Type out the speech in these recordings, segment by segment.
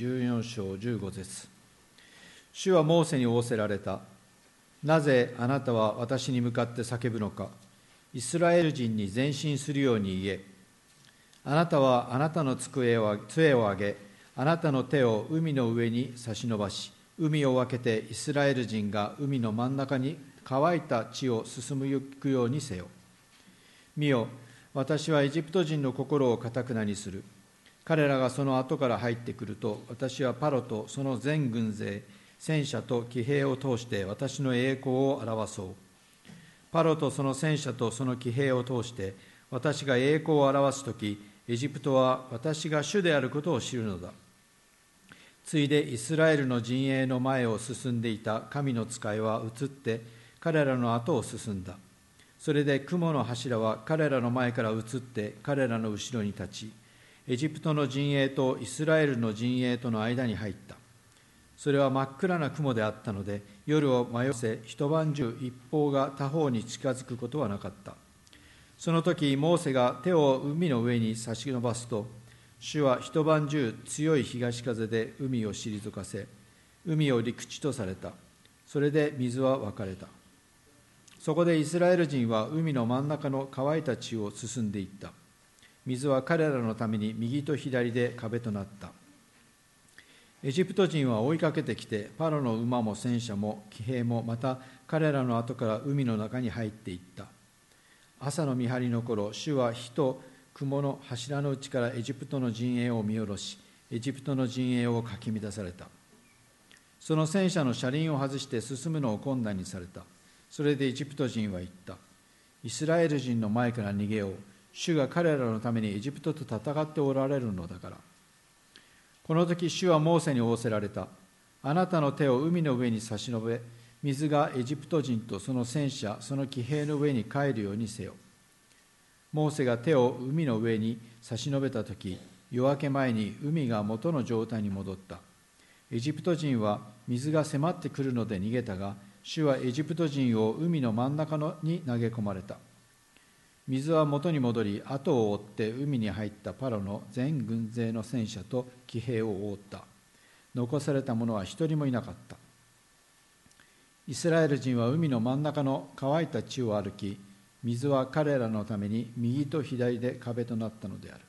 14章15節主はモーセに仰せられた。なぜあなたは私に向かって叫ぶのか。イスラエル人に前進するように言え。あなたはあなたの机を杖を上げ、あなたの手を海の上に差し伸ばし、海を分けてイスラエル人が海の真ん中に乾いた地を進むようにせよ。見よ、私はエジプト人の心をかたくなにする。彼らがその後から入ってくると、私はパロとその全軍勢、戦車と騎兵を通して私の栄光を表そう。パロとその戦車とその騎兵を通して私が栄光を表すとき、エジプトは私が主であることを知るのだ。ついでイスラエルの陣営の前を進んでいた神の使いは移って彼らの後を進んだ。それで雲の柱は彼らの前から移って彼らの後ろに立ち、エジプトの陣営とイスラエルの陣営との間に入った。それは真っ暗な雲であったので、夜を迷わせ、一晩中一方が他方に近づくことはなかった。その時、モーセが手を海の上に差し伸ばすと、主は一晩中強い東風で海を退かせ、海を陸地とされた。それで水は分かれた。そこでイスラエル人は海の真ん中の乾いた地を進んでいった。水は彼らのために右と左で壁となった。エジプト人は追いかけてきて、パロの馬も戦車も騎兵もまた彼らの後から海の中に入っていった。朝の見張りの頃、主は火と雲の柱の内からエジプトの陣営を見下ろし、エジプトの陣営をかき乱された。その戦車の車輪を外して進むのを困難にされた。それでエジプト人は言った。イスラエル人の前から逃げよう。主が彼らのためにエジプトと戦っておられるのだから。この時主はモーセに仰せられた。あなたの手を海の上に差し伸べ、水がエジプト人とその戦車、その騎兵の上に帰るようにせよ。モーセが手を海の上に差し伸べた時、夜明け前に海が元の状態に戻った。エジプト人は水が迫ってくるので逃げたが、主はエジプト人を海の真ん中に投げ込まれた。水は元に戻り後を追って海に入ったパロの全軍勢の戦車と騎兵を覆った。残された者は一人もいなかった。イスラエル人は海の真ん中の乾いた地を歩き水は彼らのために右と左で壁となったのである。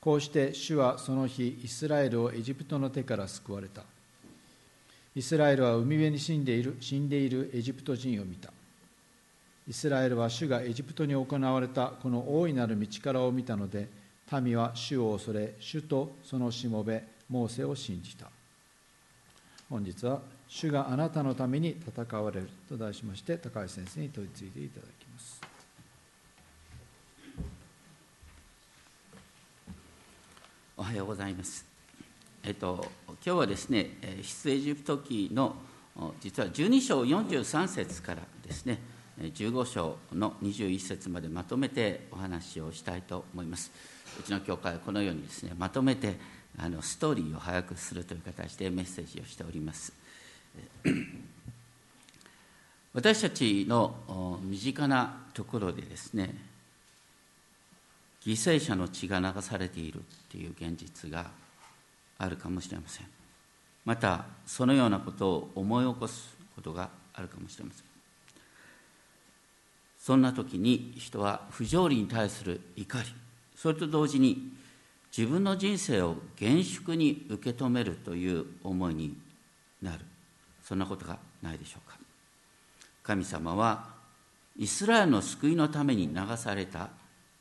こうして主はその日イスラエルをエジプトの手から救われた。イスラエルは海辺に死んでいる死んでいるエジプト人を見た。イスラエルは主がエジプトに行われたこの大いなる道からを見たので民は主を恐れ主とそのしもべモーセを信じた。本日は主があなたのために戦われると題しまして高橋先生に問いついていただきます。おはようございます。えっと今日はですね出エジプト記の実は12章43節からですね15章の21節までまとめてお話をしたいと思います。うちの教会はこのようにですねまとめてあのストーリーを早くするという形でメッセージをしております。私たちの身近なところでですね犠牲者の血が流されているっていう現実があるかもしれません。またそのようなことを思い起こすことがあるかもしれません。そんな時に人は不条理に対する怒りそれと同時に自分の人生を厳粛に受け止めるという思いになる。そんなことがないでしょうか。神様はイスラエルの救いのために流された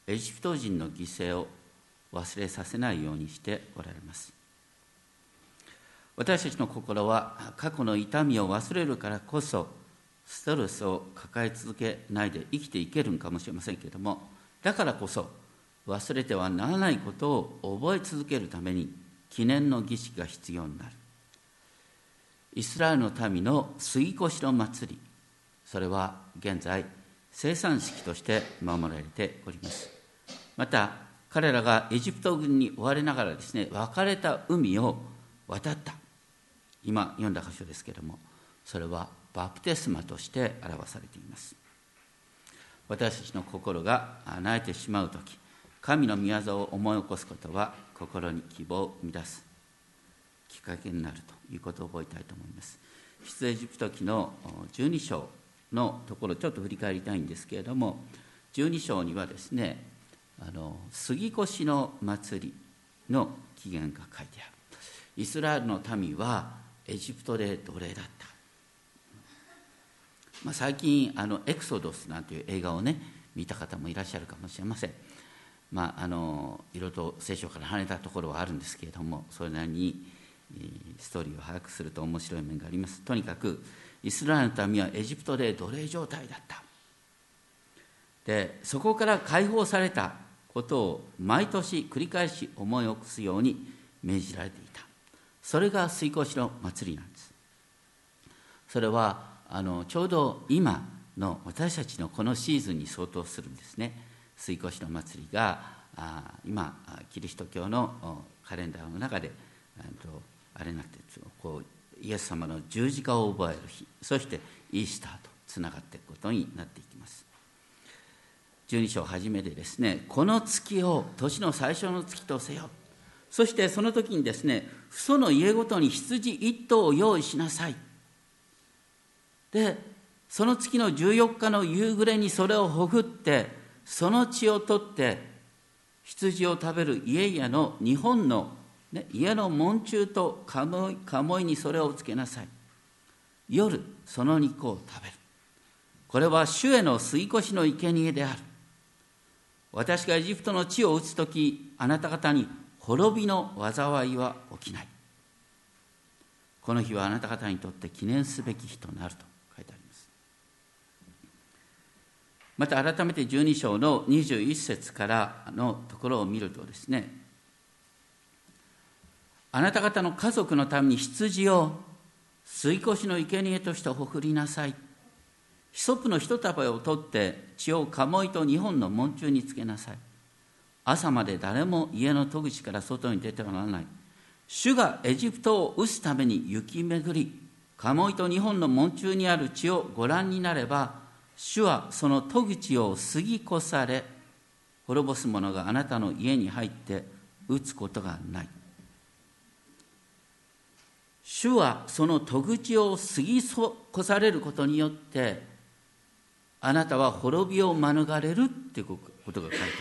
エジプト人の犠牲を忘れさせないようにしておられます。私たちの心は過去の痛みを忘れるからこそストレスを抱え続けないで生きていけるのかもしれませんけれどもだからこそ忘れてはならないことを覚え続けるために記念の儀式が必要になる。イスラエルの民の杉越の祭りそれは現在生産式として守られております。また彼らがエジプト軍に追われながらですね別れた海を渡った。今読んだ箇所ですけれどもそれはバプテスマとして表されています。私たちの心が泣いてしまう時神の御業を思い起こすことは心に希望を生み出すきっかけになるということを覚えたいと思います。出エジプト記の12章のところちょっと振り返りたいんですけれども12章にはですねあの杉越の祭りの起源が書いてある。イスラエルの民はエジプトで奴隷だった、まあ、最近あの「エクソドス」なんていう映画をね見た方もいらっしゃるかもしれません。まああのいろいろと聖書から離れたところはあるんですけれどもそれなりにストーリーを把握すると面白い面があります。とにかくイスラエルの民はエジプトで奴隷状態だった。でそこから解放されたことを毎年繰り返し思い起こすように命じられていた。それが水越の祭りなんです。それはあのちょうど今の私たちのこのシーズンに相当するんですね。水越の祭りがあ今キリスト教のカレンダーの中であれになってこうイエス様の十字架を覚える日そしてイースターとつながっていくことになっていきます。12章初めでですねこの月を年の最初の月とせよ。そしてその時にですね父祖の家ごとに羊一頭を用意しなさい。でその月の14日の夕暮れにそれをほぐってその血を取って羊を食べる家々の日本の、ね、家の門中と鴨居にそれをつけなさい。夜その肉を食べる。これは主への吸い越しの生贄である。私がエジプトの地を打つ時あなた方に滅びの災いは起きない。この日はあなた方にとって記念すべき日となると書いてありますまた改めて12章の21節からのところを見るとですねあなた方の家族のために羊を吸い越しの生贄としてほふりなさい。ヒソプの一束を取って血を鴨居と日本の門中につけなさい。朝まで誰も家の戸口から外に出てはならない。主がエジプトを討つために行き巡り鴨居と日本の門中にある血をご覧になれば主はその戸口を過ぎ越され滅ぼす者があなたの家に入って撃つことがない。主はその戸口を過ぎ越されることによってあなたは滅びを免れるってことが書いてある。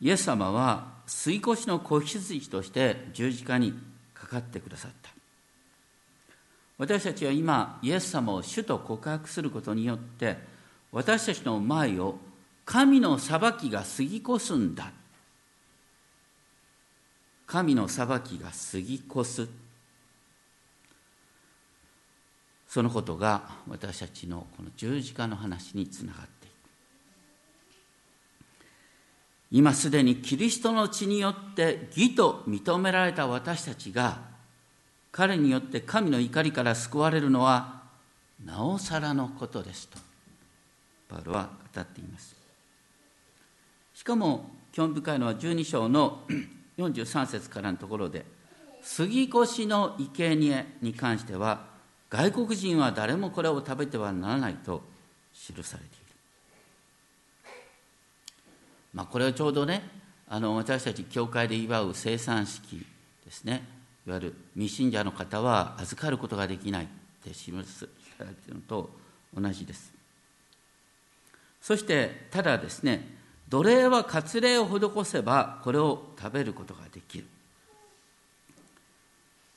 イエス様は吸い越しの子羊として十字架にかかってくださった。私たちは今イエス様を主と告白することによって私たちの前を神の裁きが過ぎ越すんだ。神の裁きが過ぎ越す。そのことが私たちのこの十字架の話につながっていく。今すでにキリストの血によって義と認められた私たちが彼によって神の怒りから救われるのはなおさらのことですとパウロは語っていますしかも興味深いのは12章の43節からのところで杉越の生贄に関しては外国人は誰もこれを食べてはならないと記されている。まあ、これはちょうどねあの私たち教会で祝う生産式ですねいわゆる未信者の方は預かることができないって示されているのと同じです。そしてただですね奴隷は割礼を施せばこれを食べることができる。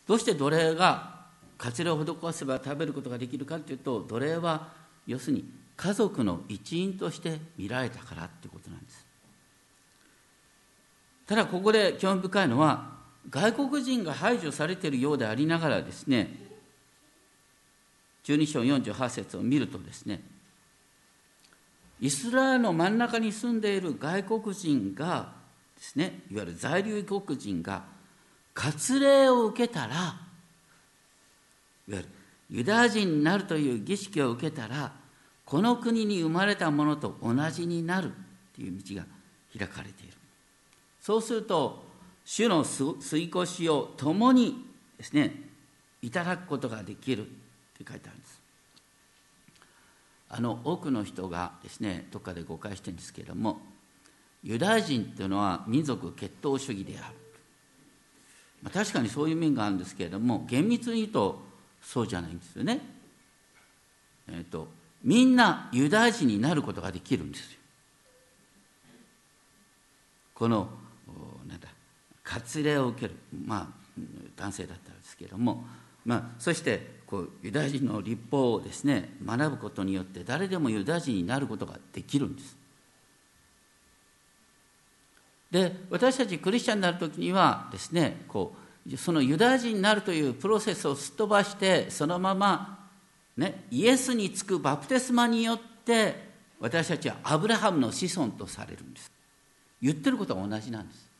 どうして奴隷が活礼を施せば食べることができるかというと奴隷は要するに家族の一員として見られたからということなんです。ただここで興味深いのは外国人が排除されているようでありながらですね12章48節を見るとですねイスラエルの真ん中に住んでいる外国人がですねいわゆる在留国人が割礼を受けたらいわゆるユダヤ人になるという儀式を受けたらこの国に生まれたものと同じになるという道が開かれている。そうすると主の吸い越しを共にですねいただくことができるって書いてあるんですあの多くの人がですねどっかで誤解してるんですけれどもユダヤ人っていうのは民族血統主義であるまあ、確かにそういう面があるんですけれども厳密に言うとそうじゃないんですよね。えーと、みんなユダヤ人になることができるんですよ。この割礼を受ける。まあ男性だったんですけれども、まあ、そしてこうユダヤ人の立法をですね学ぶことによって誰でもユダヤ人になることができるんです。で私たちクリスチャンになる時にはですねこうそのユダヤ人になるというプロセスをすっ飛ばしてそのまま、ね、イエスにつくバプテスマによって私たちはアブラハムの子孫とされるんです。言ってることは同じなんです。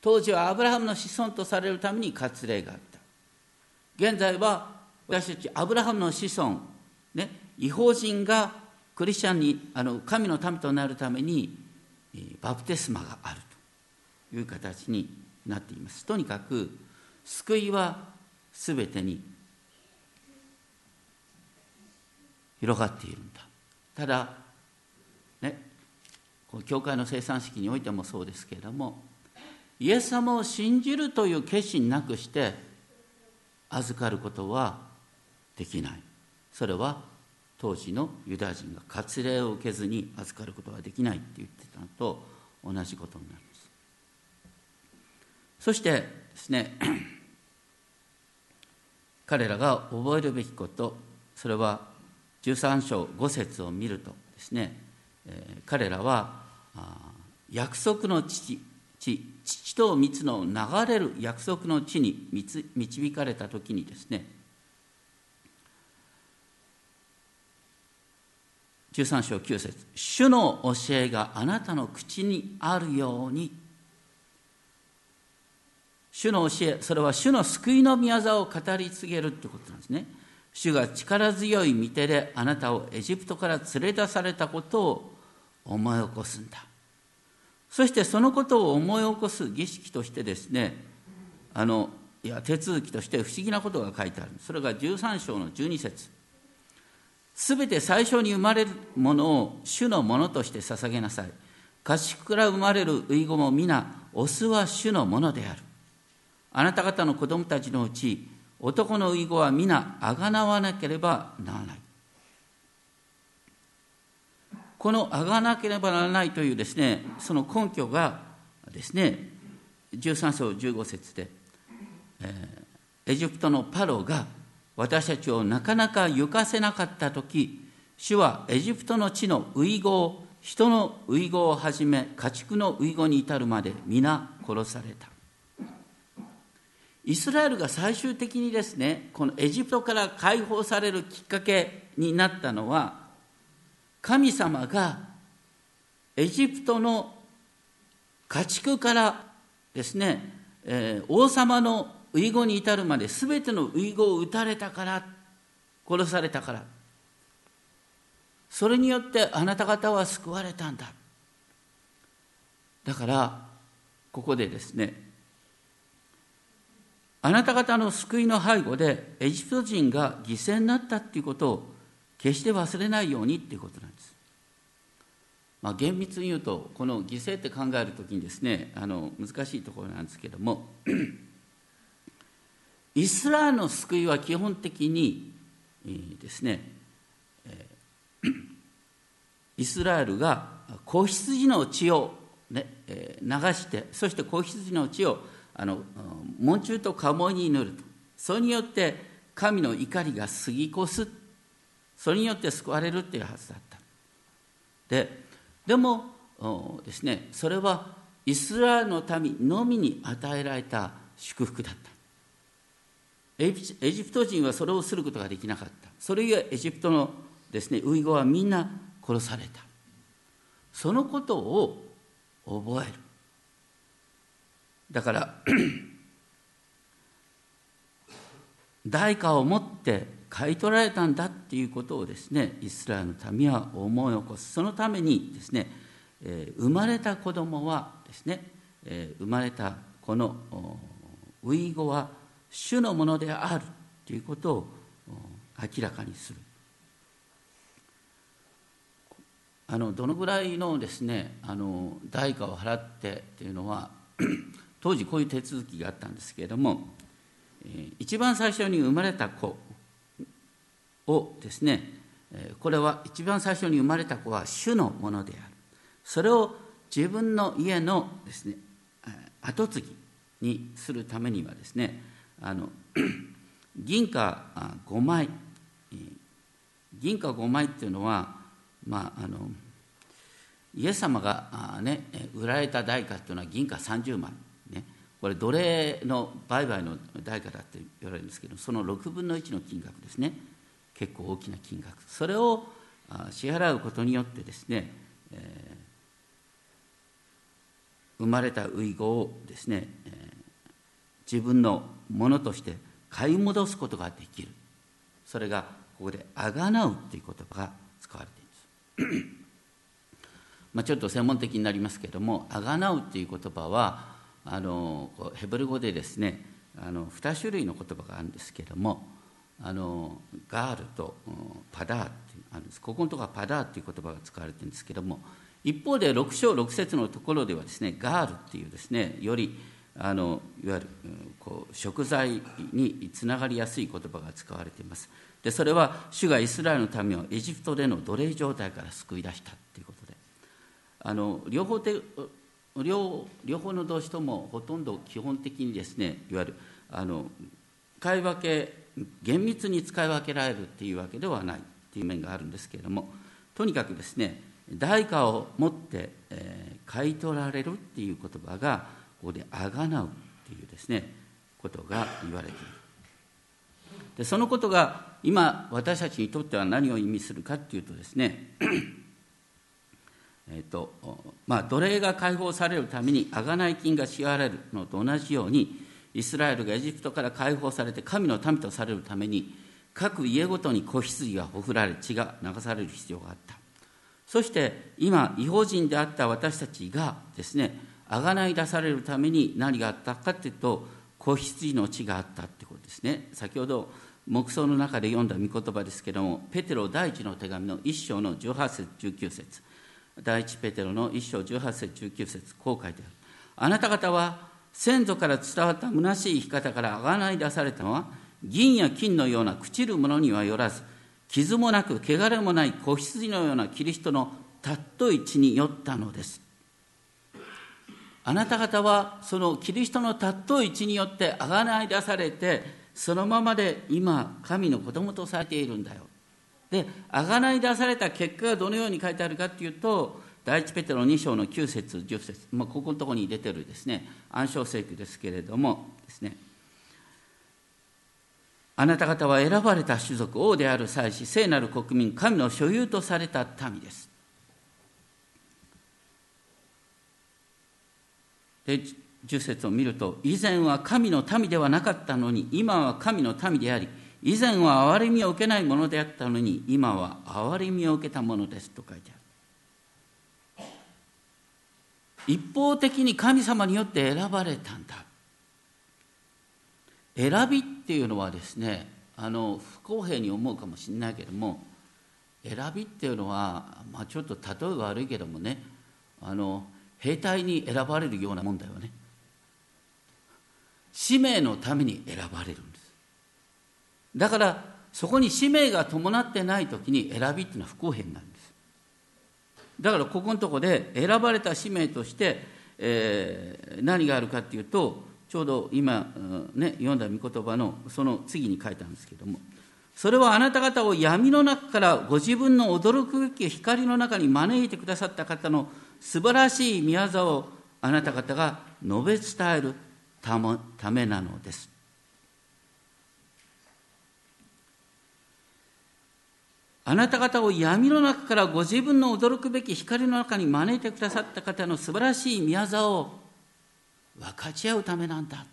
当時はアブラハムの子孫とされるために割礼があった。現在は私たちアブラハムの子孫、ね、違法人がクリスチャンにあの神の民となるためにバプテスマがあるという形になっています。とにかく救いはすべてに広がっているんだ。ただね教会の生産式においてもそうですけれどもイエス様を信じるという決心なくして預かることはできない。それは当時のユダヤ人が割礼を受けずに預かることができないって言ってたのと同じことになります。そしてですね 彼らが覚えるべきことそれは13章5節を見るとですね、彼らは約束の父地父と蜜の流れる約束の地に導かれた時にですね13章9節主の教えがあなたの口にあるように。主の教えそれは主の救いの御業を語り継げるってことなんですね。主が力強い御手であなたをエジプトから連れ出されたことを思い起こすんだ。そしてそのことを思い起こす儀式としてですねあのいや手続きとして不思議なことが書いてあるそれが13章の12節すべて最初に生まれるものを主のものとして捧げなさい。家畜から生まれる遺語も皆、オスは主のものである。あなた方の子供たちのうち、男の遺語は皆、あがなわなければならない。このあがなければならないというですね、その根拠がですね、13章15節で、えー、エジプトのパロが私たちをなかなか行かせなかった時主はエジプトの地の遺語を人の遺語をはじめ家畜の遺語に至るまで皆殺された。イスラエルが最終的にですねこのエジプトから解放されるきっかけになったのは神様がエジプトの家畜からですね、えー、王様の遺語に至るまで全ての遺語を打たれたから殺されたから。それによってあなた方は救われたんだ。だからここでですねあなた方の救いの背後でエジプト人が犠牲になったっていうことを決して忘れないようにっていうことなんです。まあ、厳密に言うとこの犠牲って考える時にですねあの難しいところなんですけども イスラエルの救いは基本的にですね イスラエルが子羊の血を、ね、流してそして子羊の血をあの門中と鴨に塗るとそれによって神の怒りが過ぎ越すそれによって救われるっていうはずだった。ででもですねそれはイスラエルの民のみに与えられた祝福だった。エジプト人はそれをすることができなかった。それゆえエジプトのですねウイゴはみんな殺された。そのことを覚える。だから 代価を持って買い取られたんだっていうことをですねイスラエルの民は思い起こす。そのためにですね、えー、生まれた子供はですね、えー、生まれたこのウイゴは主のものであるということを明らかにする。あのどのぐらいのですねあの代価を払ってというのは 当時こういう手続きがあったんですけれども、え一番最初に生まれた子をですねこれは一番最初に生まれた子は主のものである。それを自分の家のですね跡継ぎにするためにはですねあの 銀貨5枚。銀貨5枚っていうのはまああのイエス様が、ね、売られた代価っていうのは銀貨30枚、ね、これ奴隷の売買の代価だって言われるんですけどその6分の1の金額ですね。結構大きな金額。それを支払うことによってですね、えー、生まれた遺語をですね、えー、自分のものとして買い戻すことができる。それがここで「あがなう」っていう言葉が使われています。まあちょっと専門的になりますけれども「あがなう」っていう言葉はあのヘブル語でですねあの2種類の言葉があるんですけれどもあのガールとパダーっていうあるんですここのところはパダーっていう言葉が使われてるんですけども一方で6章6節のところではですねガールっていうですねよりあのいわゆるこう食材につながりやすい言葉が使われています。でそれは主がイスラエルの民をエジプトでの奴隷状態から救い出したっていうことで。あの両方で両両方の動詞ともほとんど基本的にですねいわゆるあの使い分け厳密に使い分けられるっていうわけではないっていう面があるんですけれどもとにかくですね代価を持って、えー、買い取られるっていう言葉がここで「あがなう」っていうですねことが言われている。でそのことが今私たちにとっては何を意味するかっていうとですねえっとまあ、奴隷が解放されるために贖い金が支払われるのと同じようにイスラエルがエジプトから解放されて神の民とされるために各家ごとに子羊がほふられ血が流される必要があった。そして今違法人であった私たちがですね贖い出されるために何があったかというと子羊の血があったってことですね。先ほど黙想の中で読んだ御言葉ですけれどもペテロ第一の手紙の1章の18節19節。第一ペテロの1章18節19節こう書いてある。あなた方は先祖から伝わった虚しい生き方からあがない出されたのは銀や金のような朽ちるものにはよらず傷もなく汚れもない子羊のようなキリストの尊い血によったのです。あなた方はそのキリストの尊い血によってあがない出されてそのままで今神の子供とされているんだよ。であがない出された結果がどのように書いてあるかっていうと第一ペテロ2章の9節10節、まあ、ここのところに出てるですね暗唱聖句ですけれどもですね。あなた方は選ばれた種族王である祭司聖なる国民神の所有とされた民です。で10節を見ると以前は神の民ではなかったのに今は神の民であり以前は憐れみを受けないものであったのに今は憐れみを受けたものですと書いてある。一方的に神様によって選ばれたんだ。選びっていうのはですねあの不公平に思うかもしれないけども選びっていうのは、まあ、ちょっと例えが悪いけどもねあの兵隊に選ばれるようなもんだよね。使命のために選ばれるんです。だからそこに使命が伴ってない時に選びっていうのは不公平になる。だからここのとこで選ばれた使命として、えー、何があるかっていうとちょうど今、ね、読んだ御言葉のその次に書いたんですけどもそれはあなた方を闇の中からご自分の驚くべき光の中に招いてくださった方の素晴らしい宮沢をあなた方が述べ伝えるためなのです。あなた方を闇の中からご自分の驚くべき光の中に招いてくださった方の素晴らしい宮沢を分かち合うためなんだ。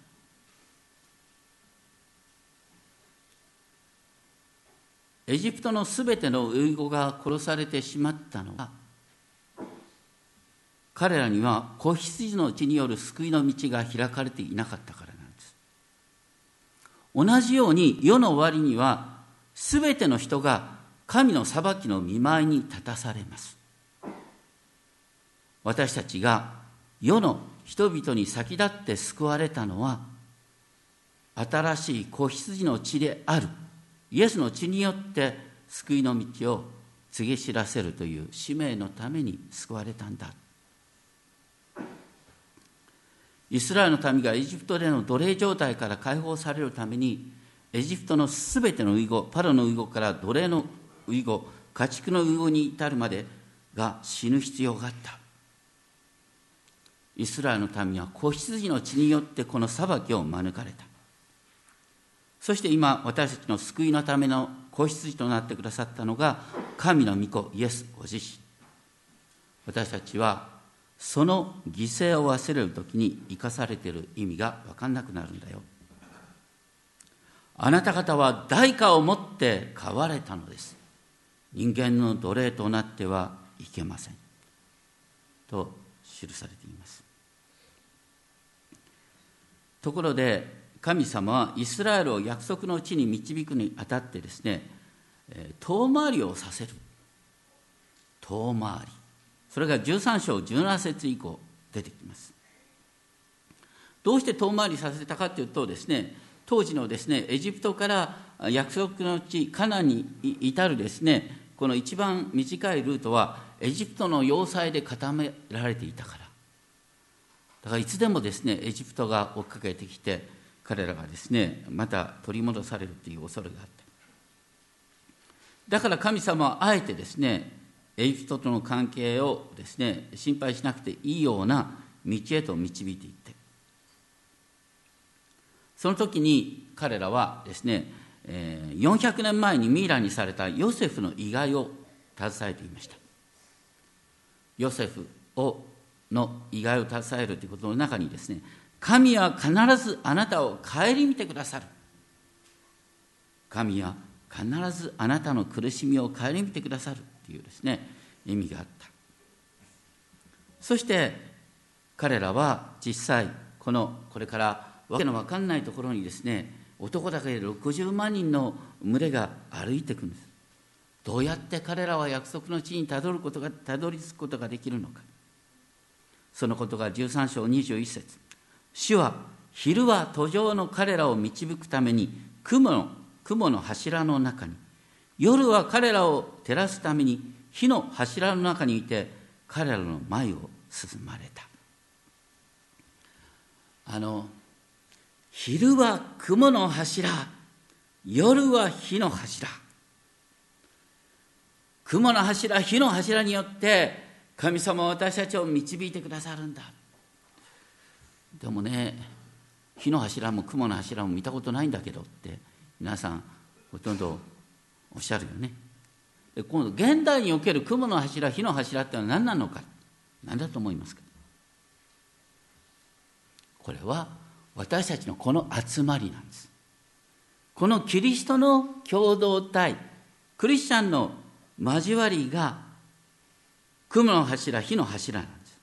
エジプトのすべての遺語が殺されてしまったのは彼らには子羊の血による救いの道が開かれていなかったからなんです。同じように世の終わりにはすべての人が神の裁きの見舞いに立たされます。私たちが世の人々に先立って救われたのは新しい子羊の血であるイエスの血によって救いの道を告げ知らせるという使命のために救われたんだ。イスラエルの民がエジプトでの奴隷状態から解放されるためにエジプトのすべての遺語パロの遺語から奴隷の遺語家畜の遺語に至るまでが死ぬ必要があった。イスラエルの民は子羊の血によってこの裁きを免れた。そして今私たちの救いのための子羊となってくださったのが神の御子イエスご自身私たちはその犠牲を忘れる時に生かされている意味が分かんなくなるんだよ。あなた方は代価を持って買われたのです。人間の奴隷となってはいけません。と記されています。ところで神様はイスラエルを約束の地に導くにあたってですね遠回りをさせる。遠回り。それが13章17節以降出てきます。どうして遠回りさせたかというとですね当時のですねエジプトから約束の地カナンに至るですねこの一番短いルートはエジプトの要塞で固められていたから。だからいつでもですねエジプトが追っかけてきて彼らがですねまた取り戻されるという恐れがあっただから神様はあえてですねエジプトとの関係をですね心配しなくていいような道へと導いていって。その時に彼らはですね400年前にミイラにされたヨセフの遺骸を携えていました。ヨセフをの遺骸を携えるということの中にですね神は必ずあなたを顧みてくださる。神は必ずあなたの苦しみを顧みてくださるというですね意味があった。そして彼らは実際このこれからわけのわかんないところにですね男だけで60万人の群れが歩いていくんです。どうやって彼らは約束の地にたどることがたどり着くことができるのか。そのことが13章21節。主は昼は途上の彼らを導くために雲の雲の柱の中に夜は彼らを照らすために火の柱の中にいて彼らの前を進まれた。あの昼は雲の柱夜は火の柱。雲の柱火の柱によって神様は私たちを導いてくださるんだ。でもね火の柱も雲の柱も見たことないんだけどって皆さんほとんどおっしゃるよね。今度現代における雲の柱火の柱ってのは何なのか。何だと思いますか？これは私たちのこの集まりなんです。このキリストの共同体クリスチャンの交わりが雲の柱火の柱なんです。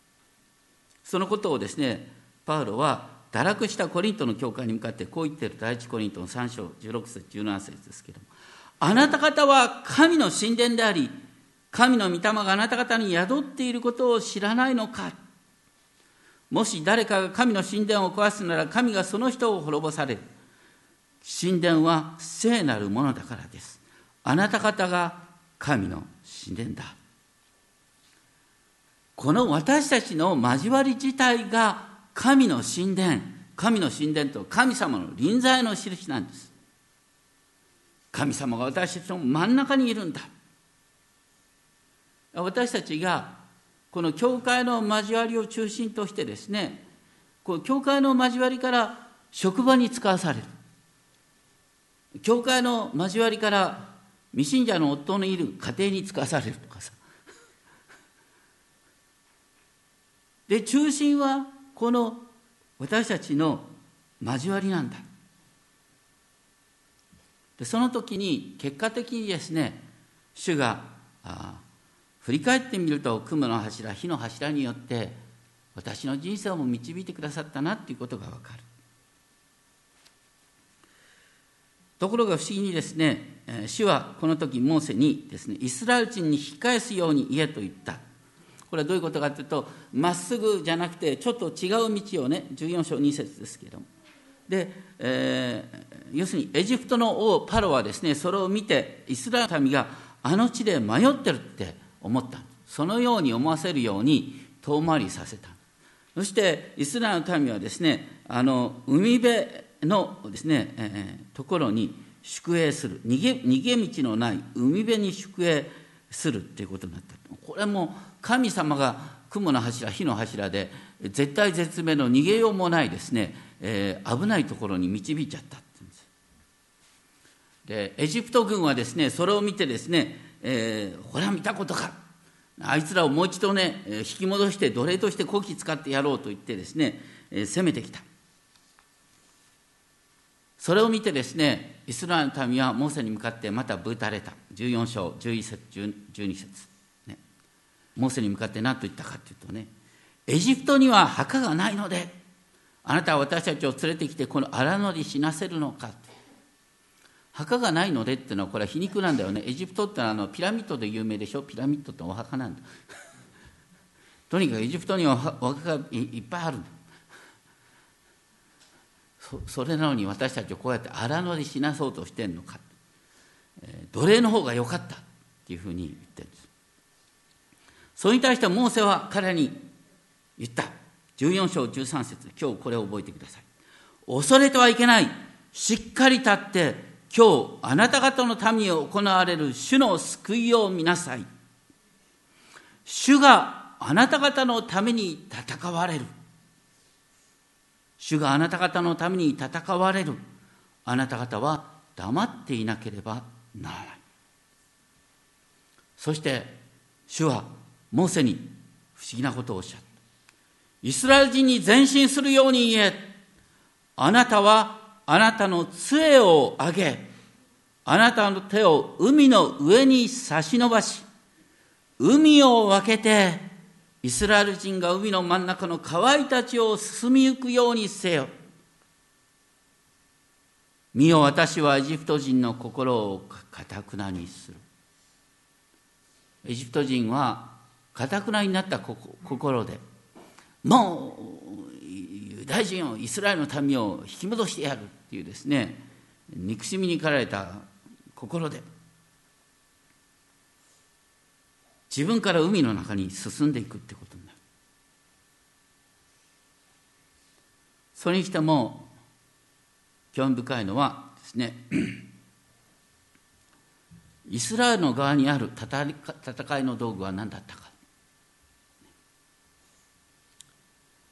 そのことをですねパウロは堕落したコリントの教会に向かってこう言ってる第一コリントの3章16節17節ですけどもあなた方は神の神殿であり神の御霊があなた方に宿っていることを知らないのかもし誰かが神の神殿を壊すなら神がその人を滅ぼされる。神殿は聖なるものだからです。あなた方が神の神殿だ。この私たちの交わり自体が神の神殿。神の神殿と神様の臨在の印なんです。神様が私たちの真ん中にいるんだ。私たちがこの教会の交わりを中心としてですねこの教会の交わりから職場に使わされる。教会の交わりから未信者の夫のいる家庭に使わされるとかさ。で中心はこの私たちの交わりなんだ。でその時に結果的にですね主が振り返ってみると雲の柱火の柱によって私の人生をも導いてくださったなっていうことが分かる。ところが不思議にですね主はこの時モーセにですねイスラエル人に引き返すように言えと言った。これはどういうことかというとまっすぐじゃなくてちょっと違う道をね14章2節ですけれども。で、えー、要するにエジプトの王パロはですねそれを見てイスラエルの民があの地で迷ってるって思った。そのように思わせるように遠回りさせた。そしてイスラエルの民はですねあの海辺のですね、えー、ところに宿営する。逃げ逃げ道のない海辺に宿営するっていうことになった。これも神様が雲の柱火の柱で絶対絶命の逃げようもないですね、えー、危ないところに導いちゃったってんです。でエジプト軍はですねそれを見てですね、えー、これは見たことか。あいつらをもう一度ね引き戻して奴隷としてこき使ってやろうと言ってですね、えー、攻めてきた。それを見てですねイスラエルの民はモーセに向かってまたぶたれた。14章11節12節、ね、モーセに向かって何と言ったかというとねエジプトには墓がないのであなたは私たちを連れてきてこの荒野に死なせるのか。墓がないのでっていうのはこれは皮肉なんだよね。エジプトってあのピラミッドで有名でしょ？ピラミッドってお墓なんだ。とにかくエジプトにはお墓がいっぱいあるそれなのに私たちをこうやって荒野で死なそうとしてんのか、え奴隷の方が良かったっていうふうに言ってるんです。それに対してモーセは彼に言った。14章13節今日これを覚えてください。恐れてはいけない。しっかり立って今日あなた方の民を行われる主の救いを見なさい。主があなた方のために戦われる。主があなた方のために戦われる。あなた方は黙っていなければならない。そして主はモーセに不思議なことをおっしゃった。イスラエル人に前進するように言え。あなたはあなたの杖を上げあなたの手を海の上に差し伸ばし海を分けてイスラエル人が海の真ん中の河合たちを進みゆくようにせよ。見よ私はエジプト人の心をかたくなにする。エジプト人はかたくなになった心でもうユダヤ人をイスラエルの民を引き戻してやるていうですね憎しみに駆られた心で自分から海の中に進んでいくってことになる。それにしても興味深いのはですねイスラエルの側にある戦いの道具は何だったか、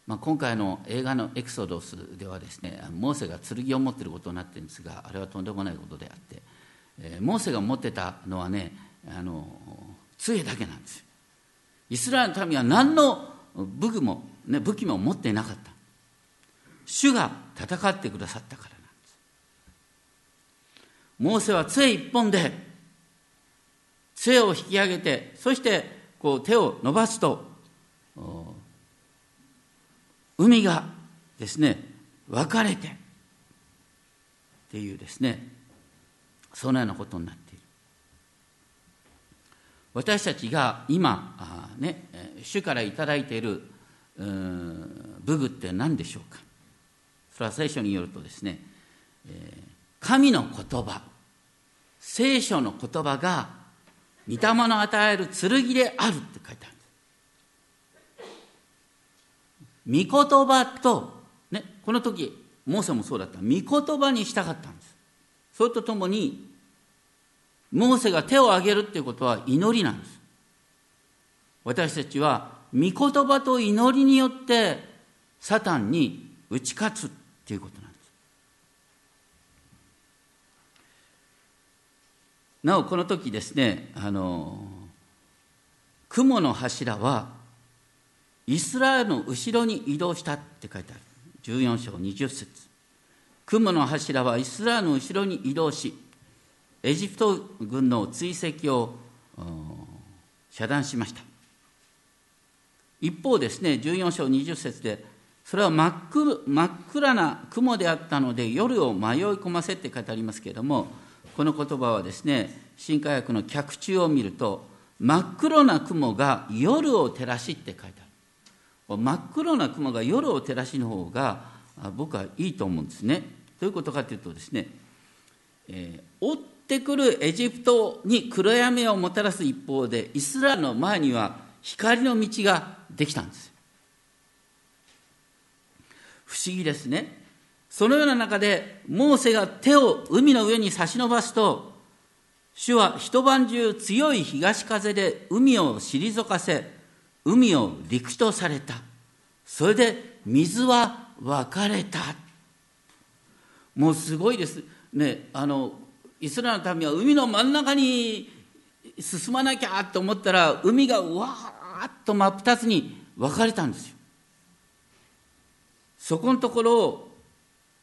まあ、今回の映画の「エクソドス」ではですねモーセが剣を持っていることになってるんですがあれはとんでもないことであって、えー、モーセが持ってたのはねあの杖だけなんですよ。イスラエルの民は何の武具も、ね、武器も持っていなかった。主が戦ってくださったからなんです。モーセは杖一本で杖を引き上げてそしてこう手を伸ばすと海がですね分かれてっていうですねそのようなことになっている。私たちが今、ね、主から頂いている武具って何でしょうか。それは聖書によるとですねえ神の言葉聖書の言葉が御霊の与える剣であるって書いてある。御言葉と、ね、この時モーセもそうだった御言葉にしたかったんですそれとともにモーセが手を挙げるっていうことは祈りなんです。私たちは御言葉と祈りによってサタンに打ち勝つっていうことなんです。なおこの時ですねあの雲の柱はイスラエルの後ろに移動したって書いてある。14章20節。雲の柱はイスラエルの後ろに移動しエジプト軍の追跡を遮断しました。一方ですね14章20節でそれは真っ真っ暗な雲であったので夜を迷い込ませって書いてありますけれどもこの言葉はですね新科学の脚注を見ると真っ黒な雲が夜を照らしって書いてある。真っ黒な雲が夜を照らしの方が僕はいいと思うんですね。どういうことかというとですね、えー、追ってくるエジプトに暗闇をもたらす一方でイスラエルの前には光の道ができたんです。不思議ですね。そのような中でモーセが手を海の上に差し伸ばすと主は一晩中強い東風で海を退かせ海を陸とされた。それで水は分かれた。もうすごいです。ねあのイスラエルの民は海の真ん中に進まなきゃと思ったら海がわーっと真っ二つに分かれたんですよ。そこのところを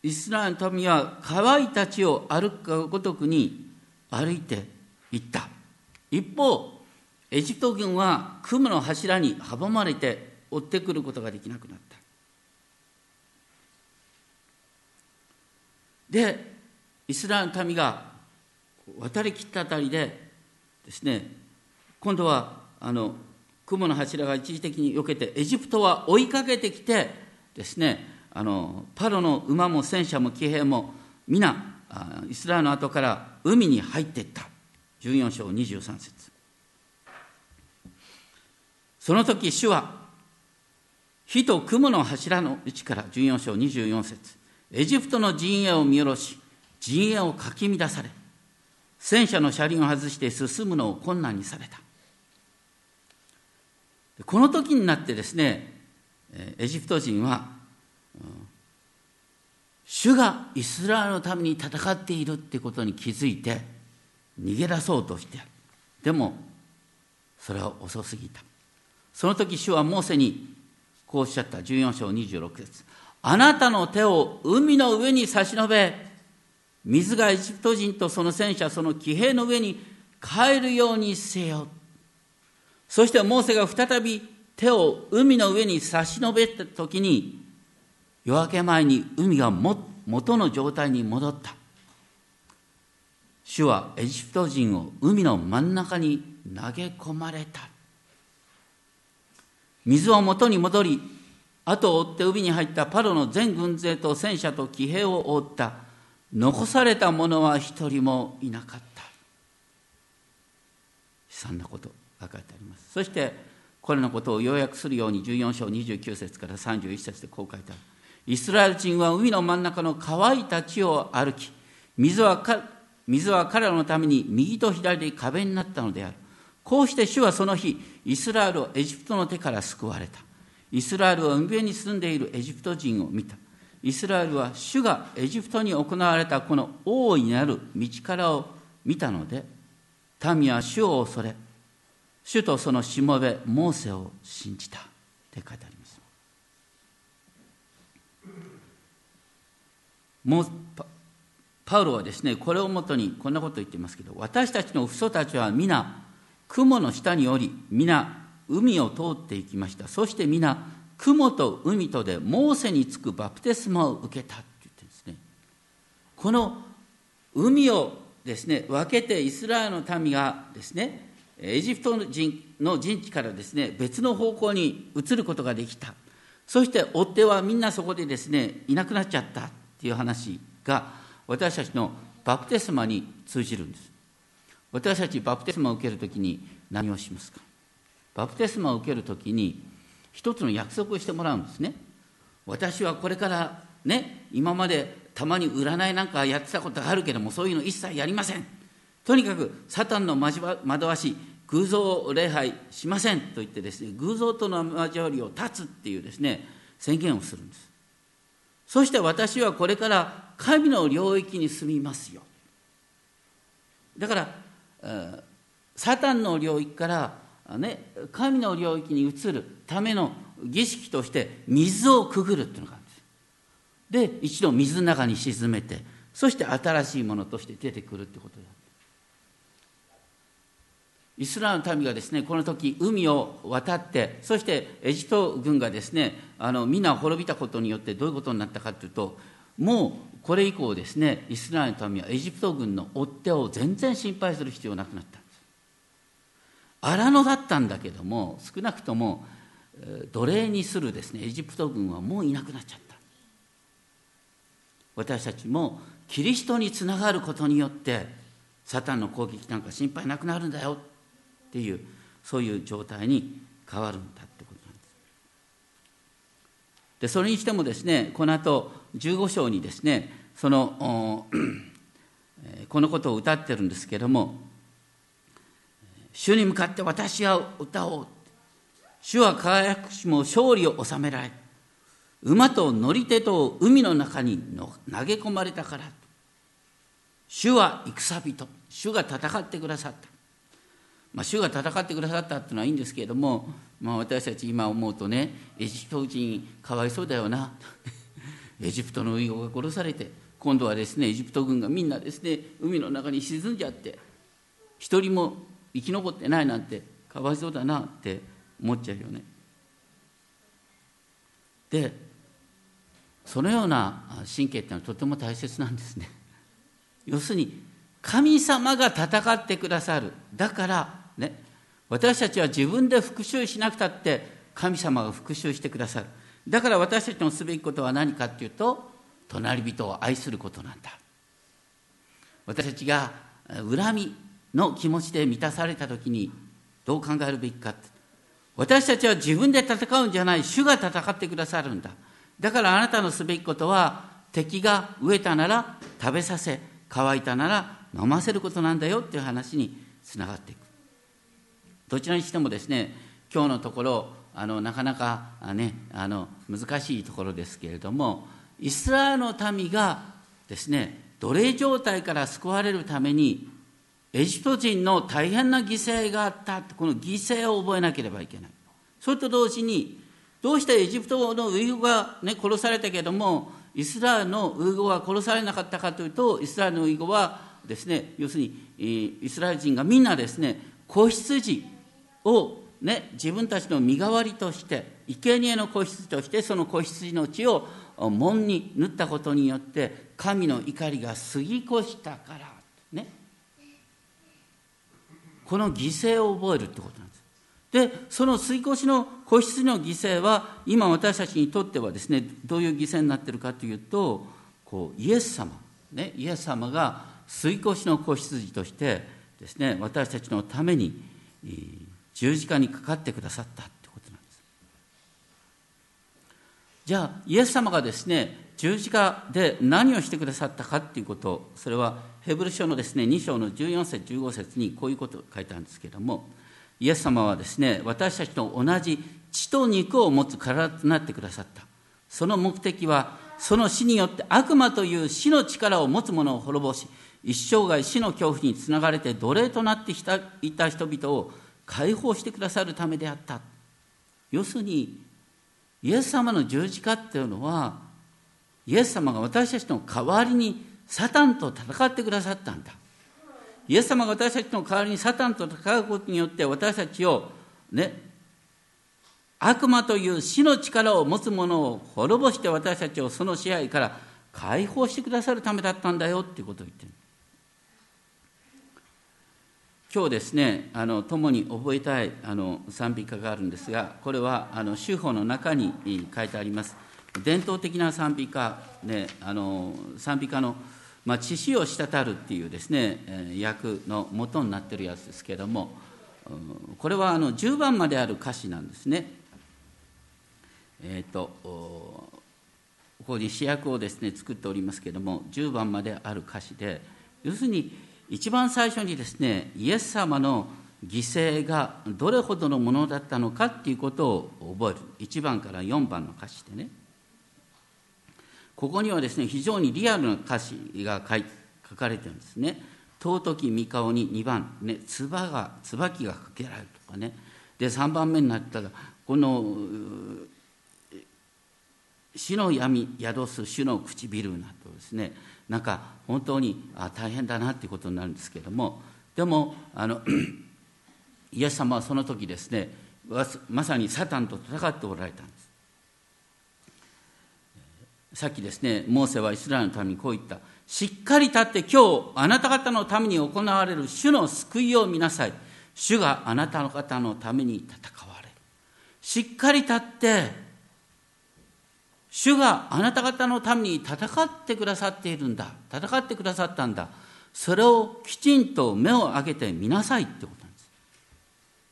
イスラエルの民は乾いた地を歩くかごとくに歩いていった。一方エジプト軍は雲の柱に阻まれて追ってくることができなくなった。でイスラエルの民が渡りきったあたりでですね今度はあの雲の柱が一時的に避けてエジプトは追いかけてきてですねあのパロの馬も戦車も騎兵も皆イスラエルの後から海に入っていった。14章23節。その時主は火と雲の柱のうちから14章24節エジプトの陣営を見下ろし陣営をかき乱され戦車の車輪を外して進むのを困難にされた。この時になってですねエジプト人は主がイスラエルのために戦っているってことに気づいて逃げ出そうとしてでもそれは遅すぎた。その時主はモーセにこうおっしゃった。14章26節。あなたの手を海の上に差し伸べ水がエジプト人とその戦車その騎兵の上に帰るようにせよ。そしてモーセが再び手を海の上に差し伸べた時に夜明け前に海が元の状態に戻った。主はエジプト人を海の真ん中に投げ込まれた。水は元に戻り後を追って海に入ったパロの全軍勢と戦車と騎兵を覆った。残された者は一人もいなかった。悲惨なことが書いてあります。そしてこれのことを要約するように14章29節から31節でこう書いてある。イスラエル人は海の真ん中の乾いた地を歩き水は水は彼らのために右と左で壁になったのである。こうして主はその日イスラエルをエジプトの手から救われた。イスラエルは海辺に住んでいるエジプト人を見た。イスラエルは主がエジプトに行われたこの大いなる道からを見たので民は主を恐れ主とそのしもべモーセを信じたって書いてあります。もうパウロはですねこれをもとにこんなことを言っていますけど私たちの父祖たちは皆雲の下におり皆海を通っていきました。そして皆雲と海とでモーセにつくバプテスマを受けたって言ってですね。この海をですね分けてイスラエルの民がですねエジプト人の陣地からですね別の方向に移ることができた。そして追っ手はみんなそこでですねいなくなっちゃったっていう話が私たちのバプテスマに通じるんです。私たちバプテスマを受けるときに何をしますか？バプテスマを受けるときに一つの約束をしてもらうんですね。私はこれからね今までたまに占いなんかやってたことがあるけどもそういうの一切やりません。とにかくサタンの惑わし偶像礼拝しません。と言ってですね偶像との交わりを断つっていうですね宣言をするんです。そして私はこれから神の領域に住みますよ。だからサタンの領域からね、神の領域に移るための儀式として水をくぐるっていうのがあるんです。で一度水の中に沈めてそして新しいものとして出てくるってことでイスラエルの民がですねこの時海を渡ってそしてエジプト軍がですねあの皆滅びたことによってどういうことになったかというともうこれ以降ですねイスラエルの民はエジプト軍の追っ手を全然心配する必要なくなったんです。荒野だったんだけども少なくとも奴隷にするですねエジプト軍はもういなくなっちゃった。私たちもキリストにつながることによってサタンの攻撃なんか心配なくなるんだよっていうそういう状態に変わるんだってことなんです。でそれにしてもですねこの後15章にですねそのこのことを歌ってるんですけども主に向かって私は歌おう。主は輝くしも勝利を収められ馬と乗り手と海の中に投げ込まれたから。主は戦人。主が戦ってくださった、まあ、主が戦ってくださったっていうのはいいんですけれども、まあ、私たち今思うとねエジプト人かわいそうだよな。エジプトのウイゴが殺されて今度はですねエジプト軍がみんなですね海の中に沈んじゃって一人も生き残ってないなんてかわいそうだなって思っちゃうよね。でそのような神経っていうのはとても大切なんですね。要するに神様が戦ってくださるだからね私たちは自分で復讐しなくたって神様が復讐してくださるだから私たちのすべきことは何かっていうと隣人を愛することなんだ。私たちが恨みの気持ちで満たされた時にどう考えるべきか私たちは自分で戦うんじゃない。主が戦ってくださるんだ。だからあなたのすべきことは敵が飢えたなら食べさせ乾いたなら飲ませることなんだよっていう話につながっていく。どちらにしてもですね今日のところあのなかなか、ね、あの難しいところですけれどもイスラエルの民がですね奴隷状態から救われるためにエジプト人の大変な犠牲があったこの犠牲を覚えなければいけない。それと同時にどうしてエジプトのウイグが、ね、殺されたけれどもイスラエルのウイグは殺されなかったかというとイスラエルのウイグはですね要するにイスラエル人がみんなですね子羊を、ね、自分たちの身代わりとして生贄の子羊としてその子羊の血を門に塗ったことによって神の怒りが過ぎ越したからね。この犠牲を覚えるってことなんです。でその吸い越しの子羊の犠牲は今私たちにとってはですねどういう犠牲になってるかというとこうイエス様、ね、イエス様が吸い越しの子羊としてですね私たちのために十字架にかかってくださったってことなんです。じゃあイエス様がですね十字架で何をしてくださったかっていうことそれはヘブル書のですね2章の14節15節にこういうことを書いてあるんですけれどもイエス様はですね私たちと同じ血と肉を持つ体となってくださった。その目的はその死によって悪魔という死の力を持つ者を滅ぼし一生涯死の恐怖につながれて奴隷となっていた人々を解放してくださるためであった。要するにイエス様の十字架っていうのはイエス様が私たちの代わりにサタンと戦ってくださったんだ。イエス様が私たちの代わりにサタンと戦うことによって私たちをね悪魔という死の力を持つ者を滅ぼして私たちをその支配から解放してくださるためだったんだよっていうことを言ってる。今日ですねあの共に覚えたいあの賛美歌があるんですがこれはあの修法の中に書いてあります伝統的な賛美歌、ね、あの賛美歌の「まあ、血潮を滴るっていうですね訳の元になってるやつですけれどもこれはあの10番まである歌詞なんですね。えっ、ー、とここに主役をですね作っておりますけれども10番まである歌詞で要するに一番最初にですねイエス様の犠牲がどれほどのものだったのかっていうことを覚える。1番から4番の歌詞でね。ここにはですね非常にリアルな歌詞が書かれてるんですね。尊き御顔に2番。ね唾が椿がかけられるとかね。で3番目になったらこの死の闇宿す主の唇などですねなんか本当にあ大変だなっていうことになるんですけどもでもあの イエス様はその時ですねまさにサタンと戦っておられたんですさっきですね、モーセはイスラエルのためにこう言った。しっかり立って今日、あなた方のために行われる主の救いを見なさい。主があなたの方のために戦われるしっかり立って主があなた方のために戦ってくださっているんだ。戦ってくださったんだ。それをきちんと目を上げてみなさいってことなんです。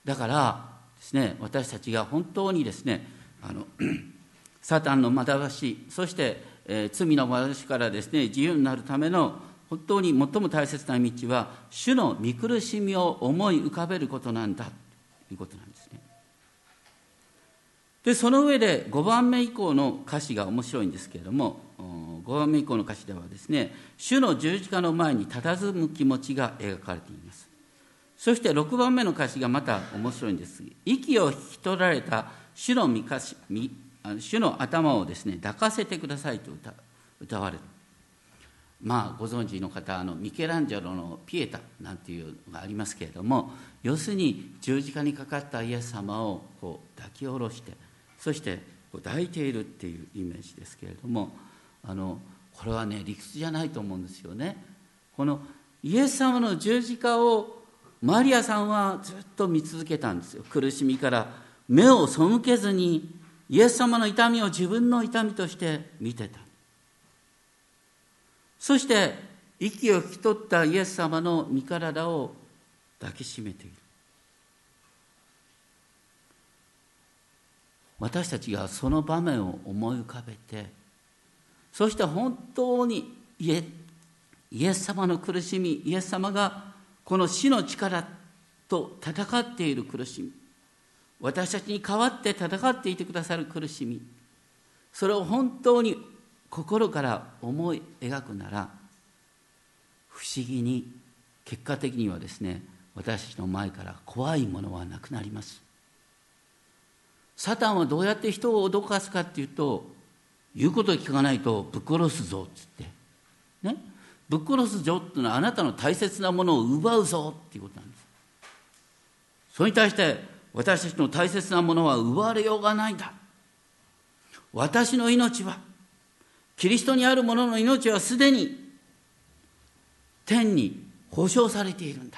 だからですね私たちが本当にですねあの サタンの惑しそして、えー、罪の惑しからですね自由になるための本当に最も大切な道は主の見苦しみを思い浮かべることなんだ。ということなんです。でその上で5番目以降の歌詞が面白いんですけれども5番目以降の歌詞ではですね主の十字架の前に佇む気持ちが描かれています。そして6番目の歌詞がまた面白いんです。息を引き取られた主の御歌詞主の頭をですね抱かせてくださいと歌歌われる。まあご存知の方あのミケランジェロの「ピエタ」なんていうのがありますけれども要するに十字架にかかったイエス様をこう抱き下ろしてそして抱いているっていうイメージですけれどもあのこれはね理屈じゃないと思うんですよね。このイエス様の十字架をマリアさんはずっと見続けたんですよ。苦しみから目を背けずにイエス様の痛みを自分の痛みとして見てた。そして息を引き取ったイエス様の身体を抱きしめている。私たちがその場面を思い浮かべてそして本当にイエイエス様の苦しみイエス様がこの死の力と戦っている苦しみ私たちに代わって戦っていてくださる苦しみそれを本当に心から思い描くなら不思議に結果的にはですね私たちの前から怖いものはなくなります。サタンはどうやって人を脅かすかっていうと言うことを聞かないとぶっ殺すぞっつって。ね？ぶっ殺すぞっていうのはあなたの大切なものを奪うぞっていうことなんです。それに対して私たちの大切なものは奪われようがないんだ。私の命はキリストにある者の命はすでに天に保証されているんだ。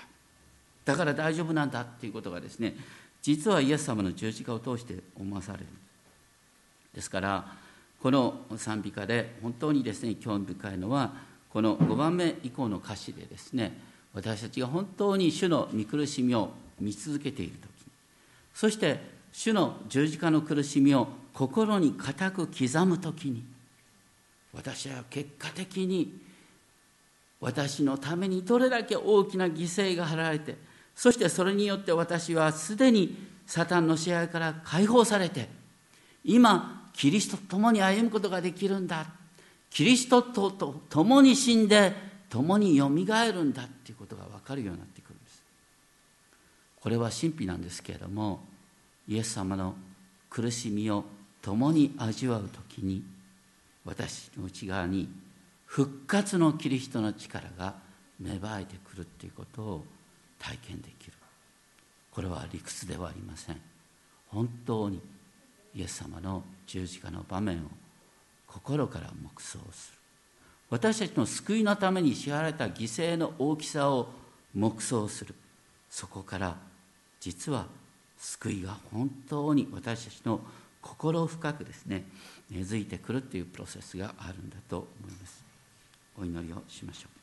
だから大丈夫なんだっていうことがですね実はイエス様の十字架を通して思わされる。ですからこの賛美歌で本当にですね興味深いのはこの5番目以降の歌詞でですね私たちが本当に主の見苦しみを見続けている時。そして主の十字架の苦しみを心に固く刻む時に私は結果的に私のためにどれだけ大きな犠牲が払われてそしてそれによって私はすでにサタンの支配から解放されて今キリストと共に歩むことができるんだ。キリストと共に死んで共によみがえるんだ。っていうことが分かるようになってくるんです。これは神秘なんですけれどもイエス様の苦しみを共に味わう時に私の内側に復活のキリストの力が芽生えてくるっていうことを体験できる。これは理屈ではありません。本当にイエス様の十字架の場面を心から黙想する。私たちの救いのために支払われた犠牲の大きさを黙想する。そこから実は救いが本当に私たちの心深くですね根付いてくるというプロセスがあるんだと思います。お祈りをしましょう。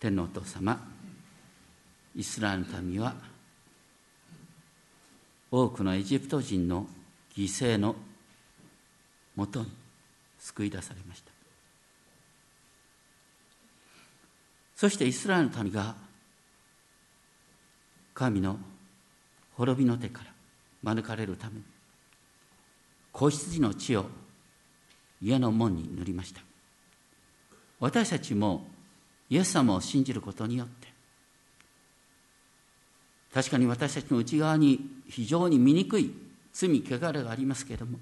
天皇お父様イスラエルの民は多くのエジプト人の犠牲のもとに救い出されました。そしてイスラエルの民が神の滅びの手から免れるために子羊の血を家の門に塗りました。私たちもイエス様を信じることによって確かに私たちの内側に非常に醜い罪汚れがありますけれども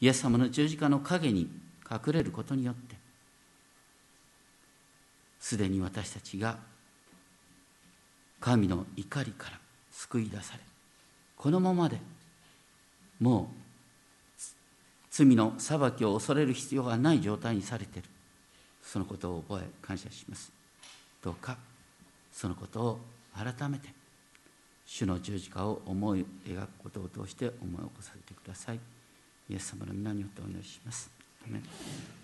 イエス様の十字架の陰に隠れることによってすでに私たちが神の怒りから救い出されこのままでもう罪の裁きを恐れる必要がない状態にされている。そのことを覚え感謝します。どうかそのことを改めて主の十字架を思い描くことを通して思い起こさせてください。イエス様の皆によってお祈りします。アメン。